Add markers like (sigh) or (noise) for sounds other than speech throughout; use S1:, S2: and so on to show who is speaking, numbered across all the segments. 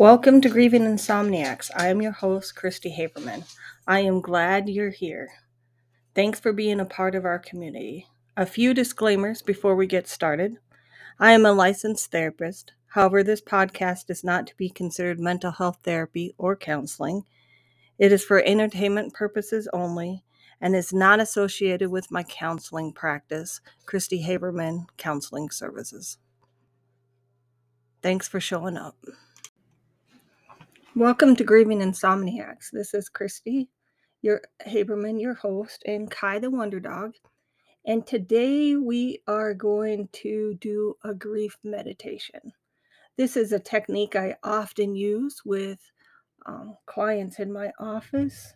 S1: Welcome to Grieving Insomniacs. I am your host, Christy Haberman. I am glad you're here. Thanks for being a part of our community. A few disclaimers before we get started. I am a licensed therapist. However, this podcast is not to be considered mental health therapy or counseling. It is for entertainment purposes only and is not associated with my counseling practice, Christy Haberman Counseling Services. Thanks for showing up. Welcome to Grieving Insomniacs. This is Christy, your Haberman, your host, and Kai the Wonder Dog. And today we are going to do a grief meditation. This is a technique I often use with um, clients in my office.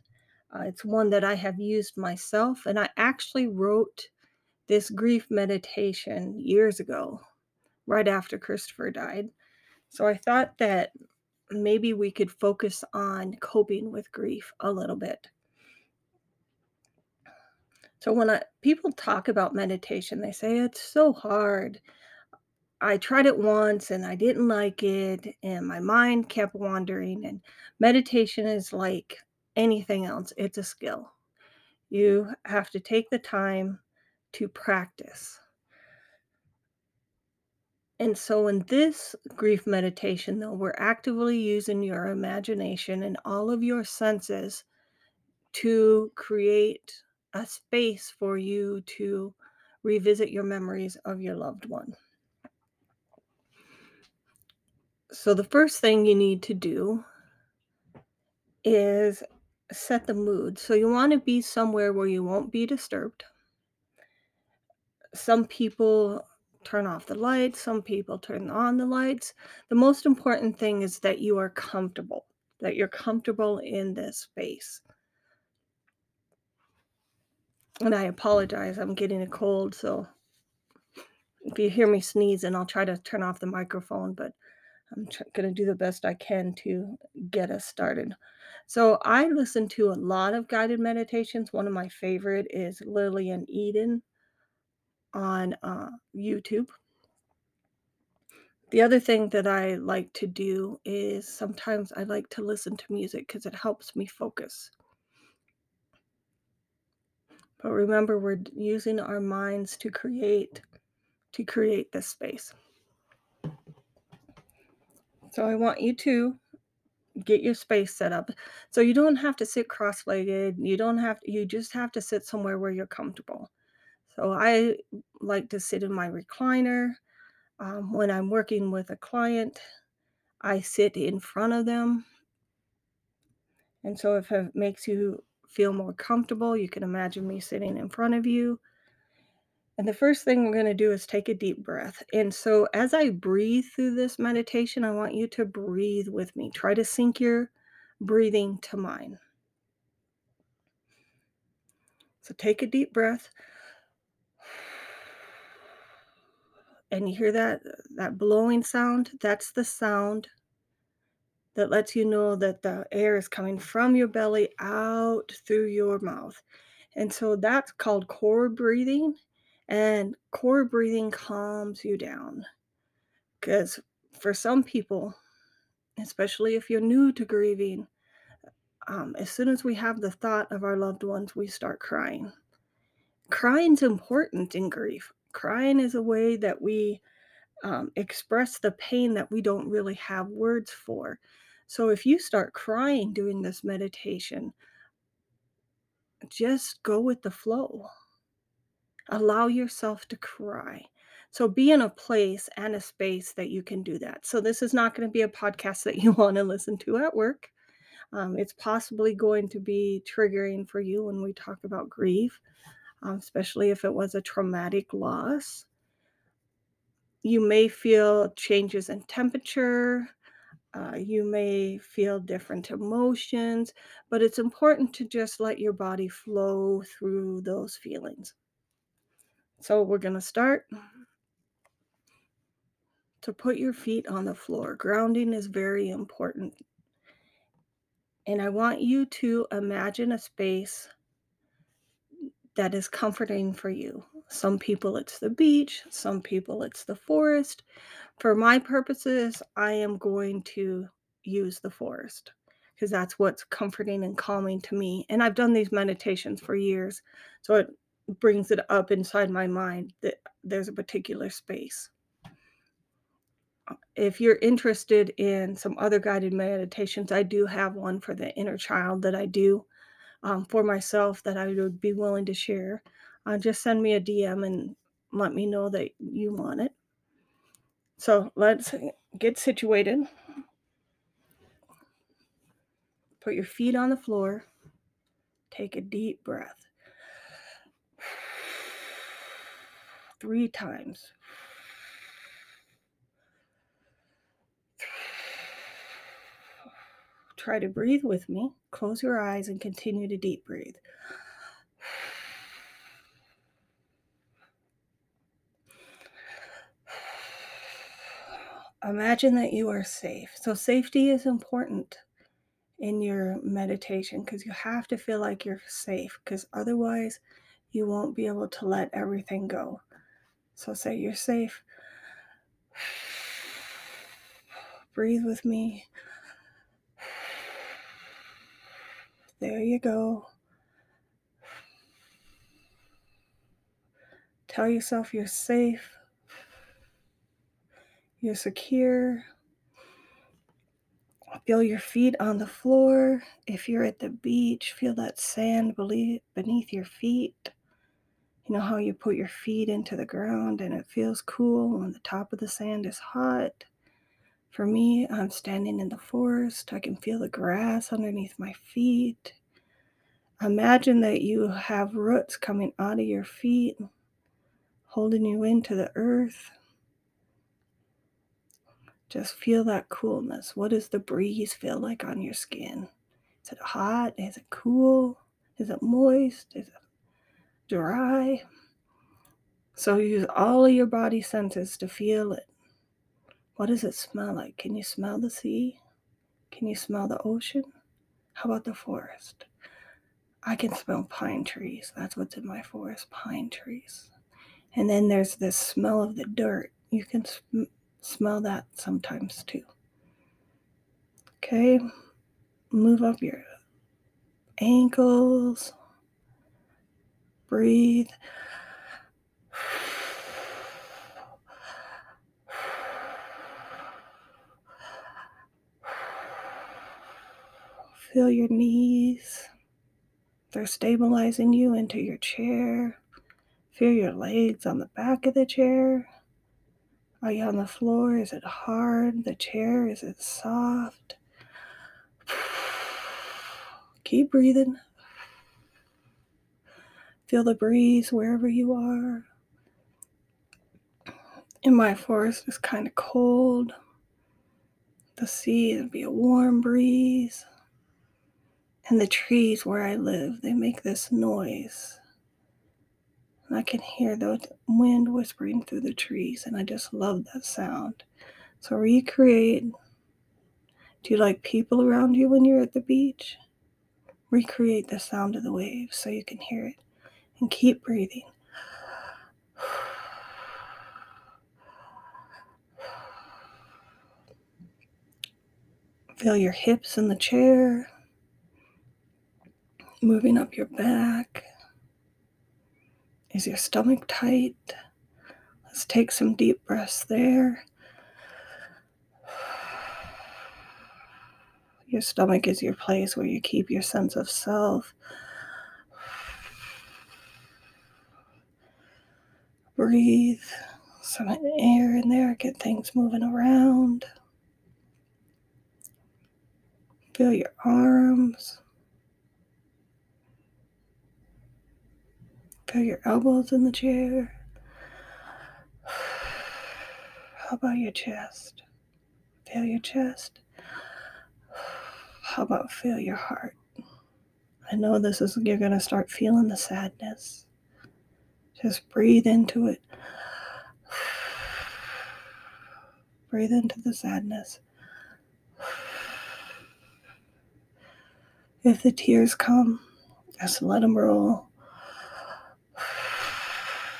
S1: Uh, it's one that I have used myself, and I actually wrote this grief meditation years ago, right after Christopher died. So I thought that maybe we could focus on coping with grief a little bit. So when I, people talk about meditation, they say it's so hard. I tried it once and I didn't like it, and my mind kept wandering. And meditation is like anything else, it's a skill. You have to take the time to practice. And so, in this grief meditation, though, we're actively using your imagination and all of your senses to create a space for you to revisit your memories of your loved one. So, the first thing you need to do is set the mood. So, you want to be somewhere where you won't be disturbed. Some people turn off the lights, some people turn on the lights. The most important thing is that you are comfortable, that you're comfortable in this space. And I apologize, I'm getting a cold, so if you hear me sneezing, I'll try to turn off the microphone, but I'm tr- going to do the best I can to get us started. So, I listen to a lot of guided meditations. One of my favorite is Lillian Eden on uh, YouTube. The other thing that I like to do is sometimes I like to listen to music because it helps me focus. But remember, we're using our minds to create to create this space. So I want you to get your space set up. So you don't have to sit cross-legged. You don't have to, you just have to sit somewhere where you're comfortable. So I like to sit in my recliner. Um, when I'm working with a client, I sit in front of them. And so if it makes you feel more comfortable, you can imagine me sitting in front of you. And the first thing we're going to do is take a deep breath. And so as I breathe through this meditation, I want you to breathe with me. Try to sync your breathing to mine. So take a deep breath. And you hear that that blowing sound that's the sound that lets you know that the air is coming from your belly out through your mouth. And so that's called core breathing and core breathing calms you down. Because for some people especially if you're new to grieving um, as soon as we have the thought of our loved ones we start crying. Crying's important in grief crying is a way that we um, express the pain that we don't really have words for. So if you start crying doing this meditation, just go with the flow. Allow yourself to cry. So be in a place and a space that you can do that. So this is not going to be a podcast that you (laughs) want to listen to at work. Um, it's possibly going to be triggering for you when we talk about grief um, especially if it was a traumatic loss. You may feel changes in temperature. Uh, you may feel different emotions, but it's important to just let your body flow through those feelings. So, we're going to start to put your feet on the floor. Grounding is very important. And I want you to imagine a space that is comforting for you. Some people it's the beach, some people it's the forest. For my purposes, I am going to use the forest because that's what's comforting and calming to me. And I've done these meditations for years. So it brings it up inside my mind that there's a particular space. Uh, if you're interested in some other guided meditations, I do have one for the inner child that I do um, for myself that I would be willing to share. Uh, just send me a DM and let me know that you want it. So let's get situated. Put your feet on the floor. Take a deep breath. (sighs) Three times. Try to breathe with me. Close your eyes and continue to deep breathe. Imagine that you are safe. So, safety is important in your meditation because you have to feel like you're safe because otherwise you won't be able to let everything go. So say you're safe. (sighs) Breathe with me. There you go. Tell yourself you're safe. You're secure. Feel your feet on the floor. If you're at the beach, feel that sand beneath your feet. You know how you put your feet into the ground and it feels cool when the top of the sand is hot? For me, I'm standing in the forest. I can feel the grass underneath my feet. Imagine that you have roots coming out of your feet, holding you into the earth. Just feel that coolness. What does the breeze feel like on your skin? Is it hot? Is it cool? Is it moist? Is it dry? So use all of your body senses to feel it. What does it smell like? Can you smell the sea? Can you smell the ocean? How about the forest? I can smell pine trees. That's what's in my forest pine trees. And then there's this smell of the dirt. You can sm- smell that sometimes too. Okay, move up your ankles, breathe. Feel your knees. They're stabilizing you into your chair. Feel your legs on the back of the chair. Are you on the floor? Is it hard? The chair? Is it soft? (sighs) Keep breathing. Feel the breeze wherever you are. In my forest, it's kind of cold. The sea, would be a warm breeze. And the trees where I live, they make this noise. And I can hear the wind whispering through the trees, and I just love that sound. So recreate. Do you like people around you when you're at the beach? Recreate the sound of the waves so you can hear it. And keep breathing. Feel your hips in the chair, moving up your back. Is your stomach tight? Let's take some deep breaths there. Your stomach is your place where you keep your sense of self. Breathe some air in there, get things moving around. Feel your arms. Feel your elbows in the chair. How about your chest? Feel your chest. How about feel your heart? I know this is, you're going to start feeling the sadness. Just breathe into it. Breathe into the sadness. If the tears come, just let them roll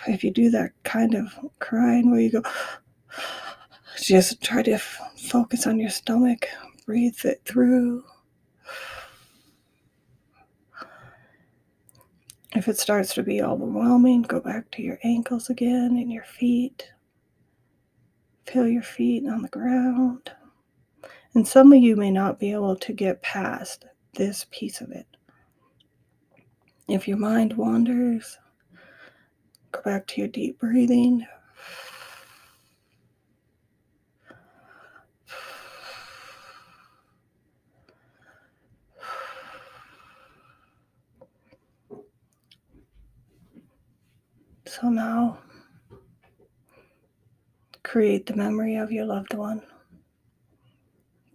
S1: if you do that kind of crying where you go, just try to f- focus on your stomach. breathe it through. If it starts to be overwhelming, go back to your ankles again and your feet. Feel your feet on the ground. And some of you may not be able to get past this piece of it. If your mind wanders, go back to your deep breathing. So now create the memory of your loved one,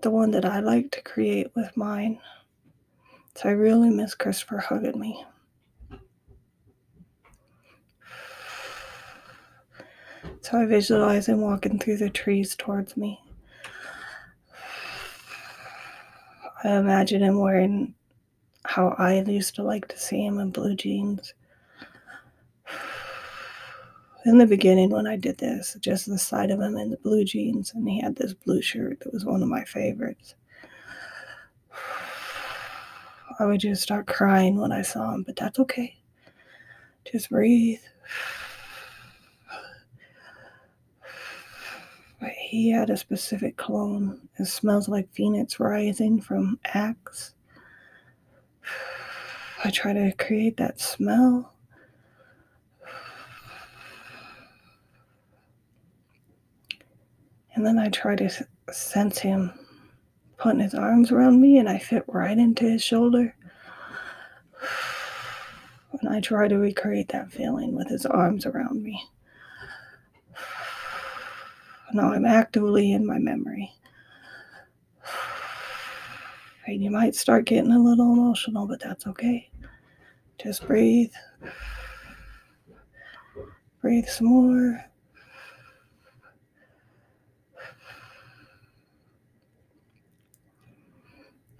S1: the one that I like to create with mine. So I really miss Christopher hugging me. So I visualize him walking through the trees towards me. I imagine him wearing how I used to like to see him in blue jeans in the beginning when I did this, just the sight of him in the blue jeans, and he had this blue shirt that was one of my favorites. I would just start crying when I saw him, but that's okay. Just breathe. He had a specific cologne. It smells like Phoenix Rising from Axe. (sighs) I try to create that smell. And then I try to sense him putting his arms around me, and I fit right into his shoulder. (sighs) And I try to recreate that feeling with his arms around me. Now I'm actively in my memory. (sighs) And you might start getting a little emotional, but that's okay. Just breathe. Breathe some more.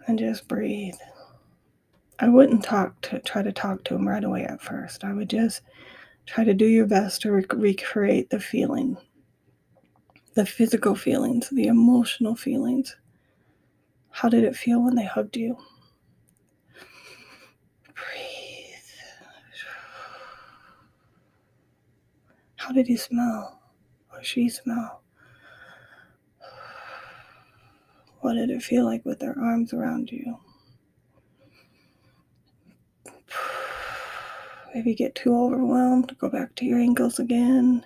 S1: and just breathe. I wouldn't talk to try to talk to him right away at first. I would just try to do your best to rec- recreate the feeling, the physical feelings, the emotional feelings. How did it feel when they hugged you? Breathe. How did he smell or she smell? What did it feel like with their arms around you? You get too overwhelmed, go back to your ankles again.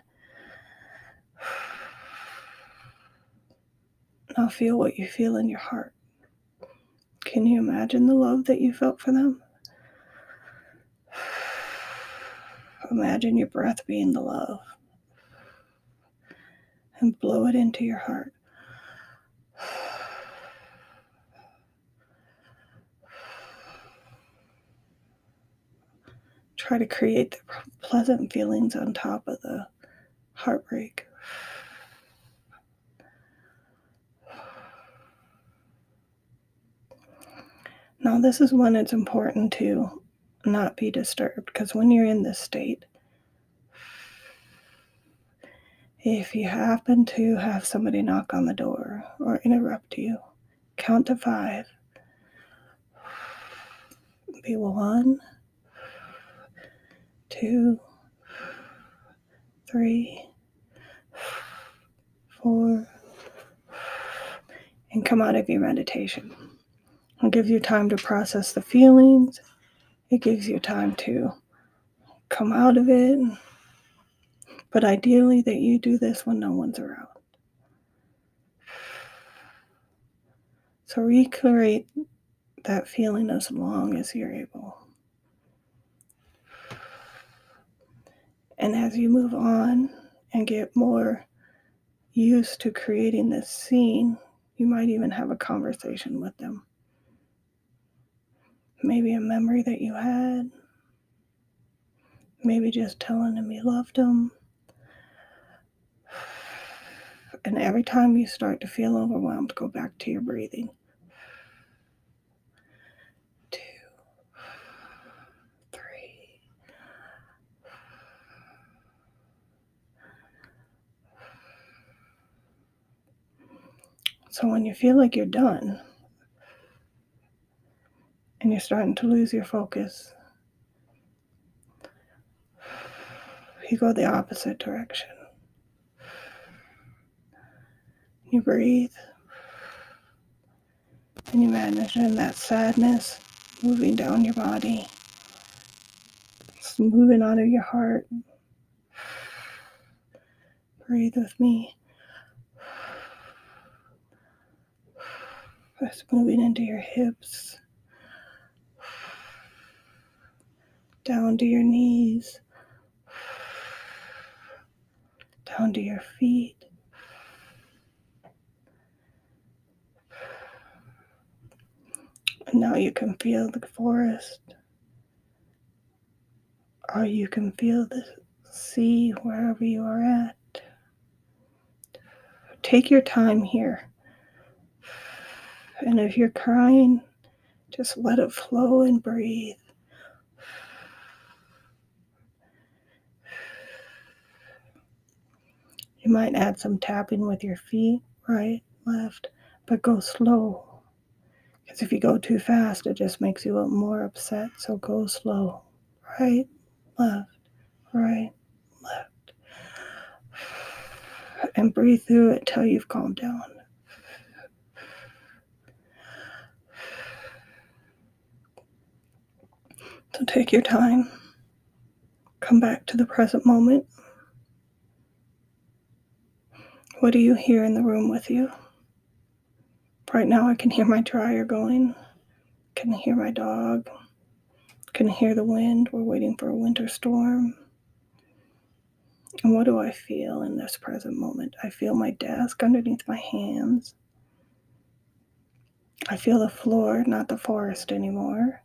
S1: Now feel what you feel in your heart. Can you imagine the love that you felt for them? (sighs) Imagine your breath being the love and blow it into your heart. (sighs) try to create the pleasant feelings on top of the heartbreak. (sighs) Now, this is when it's important to not be disturbed because when you're in this state, if you happen to have somebody knock on the door or interrupt you, count to five. Be one, two, three, four, and come out of your meditation. It gives you time to process the feelings. It gives you time to come out of it. But ideally, that you do this when no one's around. So recreate that feeling as long as you're able. And as you move on and get more used to creating this scene, you might even have a conversation with them. Maybe a memory that you had, maybe just telling them you loved them. And every time you start to feel overwhelmed, go back to your breathing. So when you feel like you're done, and you're starting to lose your focus. You go the opposite direction. You breathe. And you imagine that sadness moving down your body, it's moving out of your heart. Breathe with me. It's moving into your hips, down to your knees, down to your feet. And now you can feel the forest, or you can feel the sea wherever you are at. Take your time here. And if you're crying, just let it flow and breathe. You might add some tapping with your feet, right, left, but go slow. Because if you go too fast, it just makes you more upset. So go slow. Right, left, right, left. And breathe through it till you've calmed down. So take your time. Come back to the present moment. What do you hear in the room with you? Right now, I can hear my dryer going, can hear my dog, can hear the wind. We're waiting for a winter storm. And what do I feel in this present moment? I feel my desk underneath my hands. I feel the floor, not the forest anymore.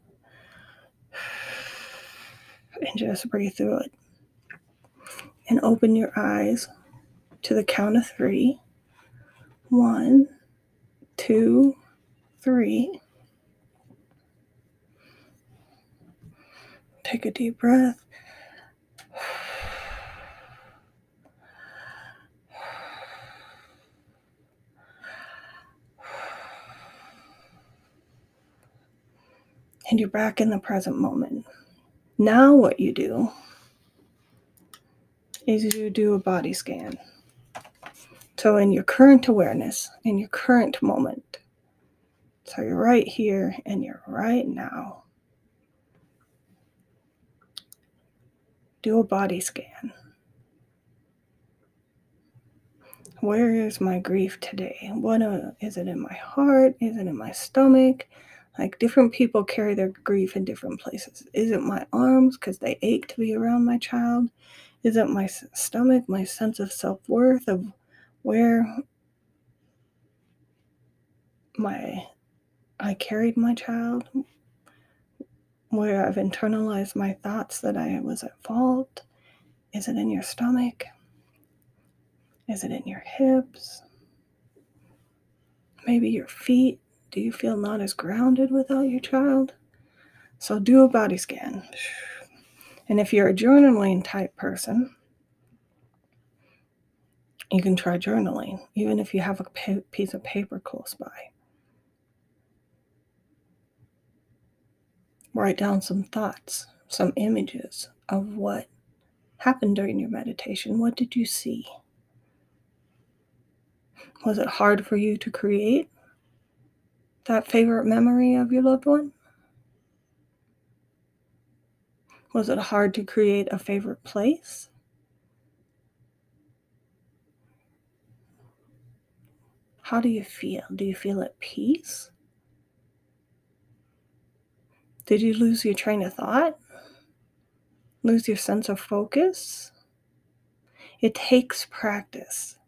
S1: (sighs) And just breathe through it. And open your eyes to the count of three. One, two, three. Take a deep breath. And you're back in the present moment. Now, what you do is you do a body scan. So, in your current awareness, in your current moment, so you're right here and you're right now, do a body scan. Where is my grief today? What uh, is it in my heart? Is it in my stomach? Like different people carry their grief in different places. Is it my arms because they ache to be around my child? Is it my stomach, my sense of self worth, of where my I carried my child, where I've internalized my thoughts that I was at fault? Is it in your stomach? Is it in your hips? Maybe your feet? Do you feel not as grounded without your child? So do a body scan. And if you're a journaling type person, you can try journaling, even if you have a piece of paper close by. Write down some thoughts, some images of what happened during your meditation. What did you see? Was it hard for you to create that favorite memory of your loved one? Was it hard to create a favorite place? How do you feel? Do you feel at peace? Did you lose your train of thought? Lose your sense of focus? It takes practice.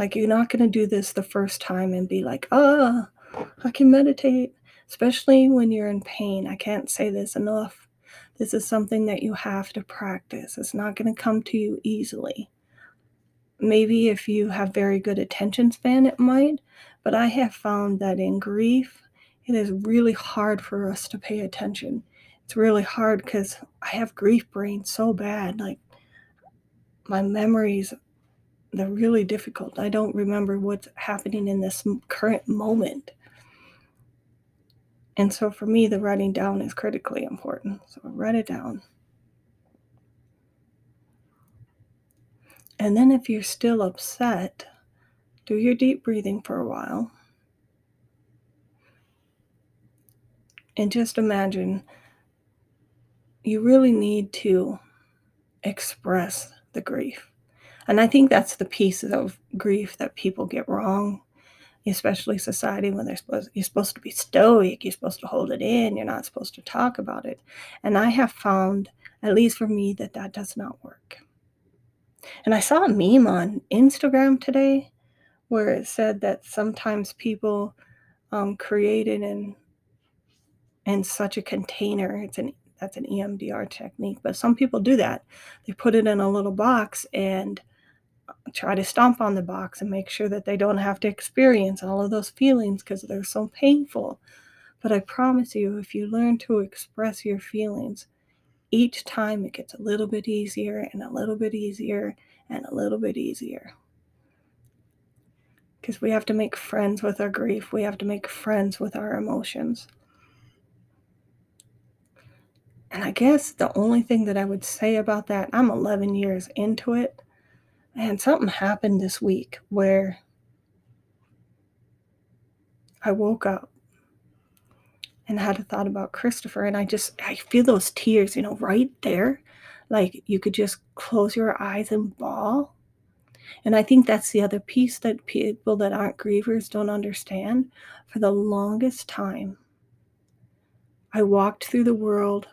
S1: Like, you're not going to do this the first time and be like, ah, oh, I can meditate, especially when you're in pain. I can't say this enough. This is something that you have to practice. It's not going to come to you easily maybe if you have very good attention span, it might. But I have found that in grief, it is really hard for us to pay attention. It's really hard because I have grief brain so bad. Like my memories, they're really difficult. I don't remember what's happening in this current moment. And so for me, the writing down is critically important. So I write it down. And then if you're still upset, do your deep breathing for a while. And just imagine you really need to express the grief. And I think that's the piece of grief that people get wrong, especially society when they're supposed you're supposed to be stoic, you're supposed to hold it in, you're not supposed to talk about it. And I have found, at least for me, that that does not work. And I saw a meme on Instagram today where it said that sometimes people um, created in in such a container. It's an that's an EMDR technique, but some people do that. They put it in a little box and try to stomp on the box and make sure that they don't have to experience all of those feelings because they're so painful. But I promise you, if you learn to express your feelings, each time it gets a little bit easier and a little bit easier and a little bit easier. Because we have to make friends with our grief, we have to make friends with our emotions. And I guess the only thing that I would say about that, I'm 11 years into it, and something happened this week where I woke up and had a thought about Christopher, and I just, I feel those tears, you know, right there. Like you could just close your eyes and bawl. And I think that's the other piece that people that aren't grievers don't understand. For the longest time, I walked through the world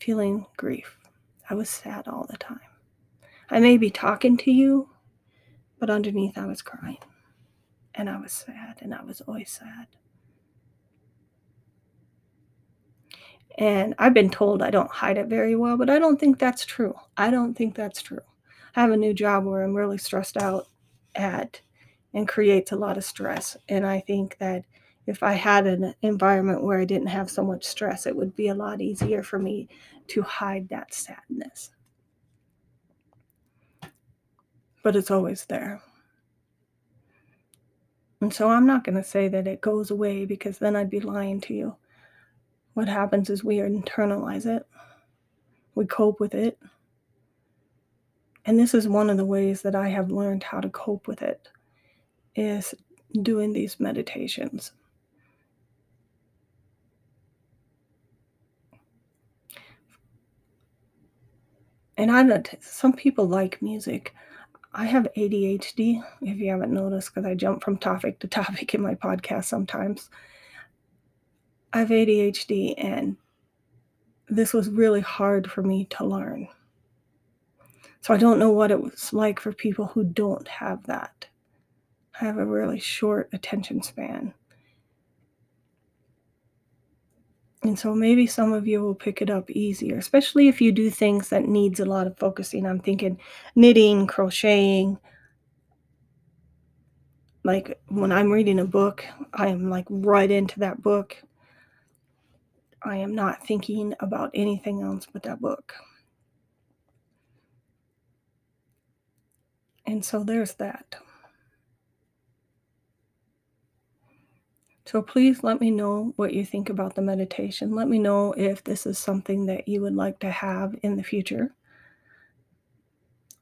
S1: feeling grief. I was sad all the time. I may be talking to you, but underneath I was crying. And I was sad, and I was always sad. And I've been told I don't hide it very well, but I don't think that's true. I don't think that's true. I have a new job where I'm really stressed out at and creates a lot of stress. And I think that if I had an environment where I didn't have so much stress, it would be a lot easier for me to hide that sadness. But it's always there. And so I'm not going to say that it goes away because then I'd be lying to you. What happens is we internalize it, we cope with it. And this is one of the ways that I have learned how to cope with it is doing these meditations. And I know some people like music. I have ADHD, if you haven't noticed, because I jump from topic to topic in my podcast sometimes. I have ADHD, and this was really hard for me to learn. So I don't know what it was like for people who don't have that. I have a really short attention span. And so maybe some of you will pick it up easier, especially if you do things that needs a lot of focusing. I'm thinking knitting, crocheting. Like when I'm reading a book, I am like right into that book. I am not thinking about anything else but that book. And so there's that. So please let me know what you think about the meditation. Let me know if this is something that you would like to have in the future.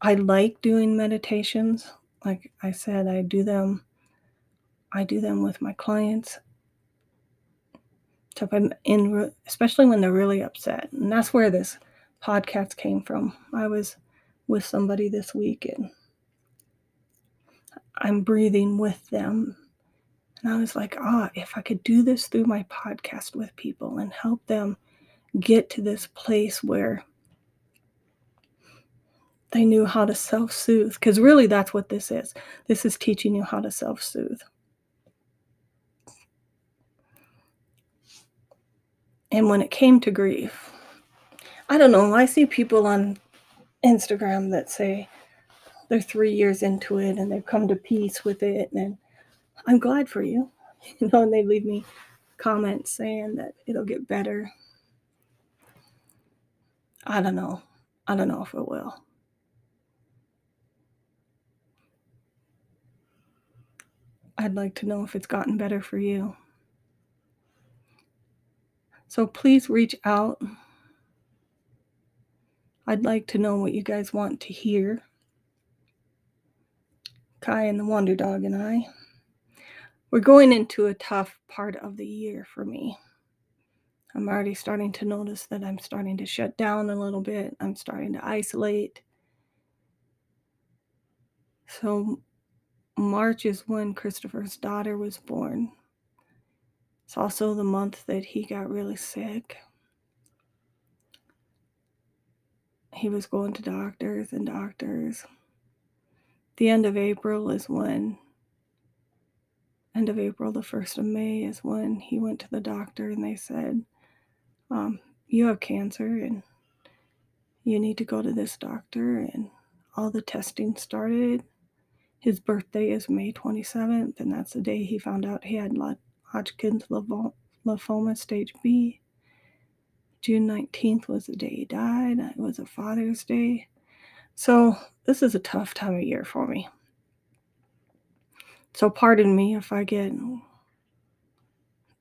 S1: I like doing meditations. Like I said, I do them I do them with my clients. If I'm in especially when they're really upset. And that's where this podcast came from. I was with somebody this week and I'm breathing with them and I was like, ah, if I could do this through my podcast with people and help them get to this place where they knew how to self soothe, because really that's what this is. This is teaching you how to self soothe. And when it came to grief, I don't know, I see people on Instagram that say they're three years into it and they've come to peace with it and I'm glad for you. (laughs) You know, and they leave me comments saying that it'll get better. I don't know. I don't know if it will. I'd like to know if it's gotten better for you. So please reach out. I'd like to know what you guys want to hear. Kai and the Wonder Dog and I. We're going into a tough part of the year for me. I'm already starting to notice that I'm starting to shut down a little bit. I'm starting to isolate. So, March is when Christopher's daughter was born. It's also the month that he got really sick. He was going to doctors and doctors. The end of April is when, end of April, the 1st of May is when he went to the doctor and they said, um, You have cancer and you need to go to this doctor. And all the testing started. His birthday is May 27th, and that's the day he found out he had Hodgkin's lymphoma stage B. June 19th was the day he died. It was a Father's Day. So, this is a tough time of year for me. So, pardon me if I get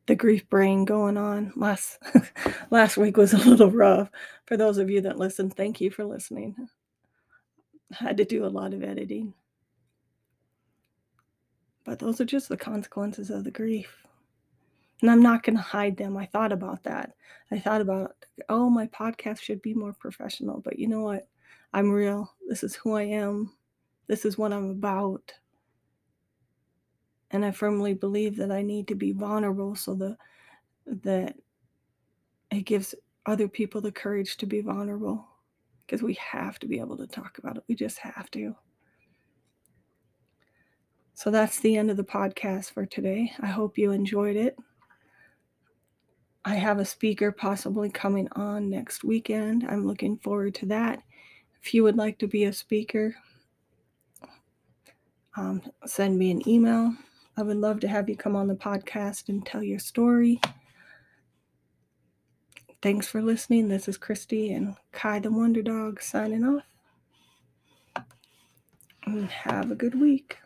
S1: the grief brain going on. Last (laughs) last week was a little rough. For those of you that listened, thank you for listening. I had to do a lot of editing. But those are just the consequences of the grief. And I'm not going to hide them. I thought about that. I thought about, oh, my podcast should be more professional. But you know what? I'm real. This is who I am. This is what I'm about. And I firmly believe that I need to be vulnerable so that that it gives other people the courage to be vulnerable because we have to be able to talk about it. We just have to. So that's the end of the podcast for today. I hope you enjoyed it. I have a speaker possibly coming on next weekend. I'm looking forward to that. If you would like to be a speaker, um, send me an email. I would love to have you come on the podcast and tell your story. Thanks for listening. This is Christy and Kai the Wonder Dog signing off. And have a good week.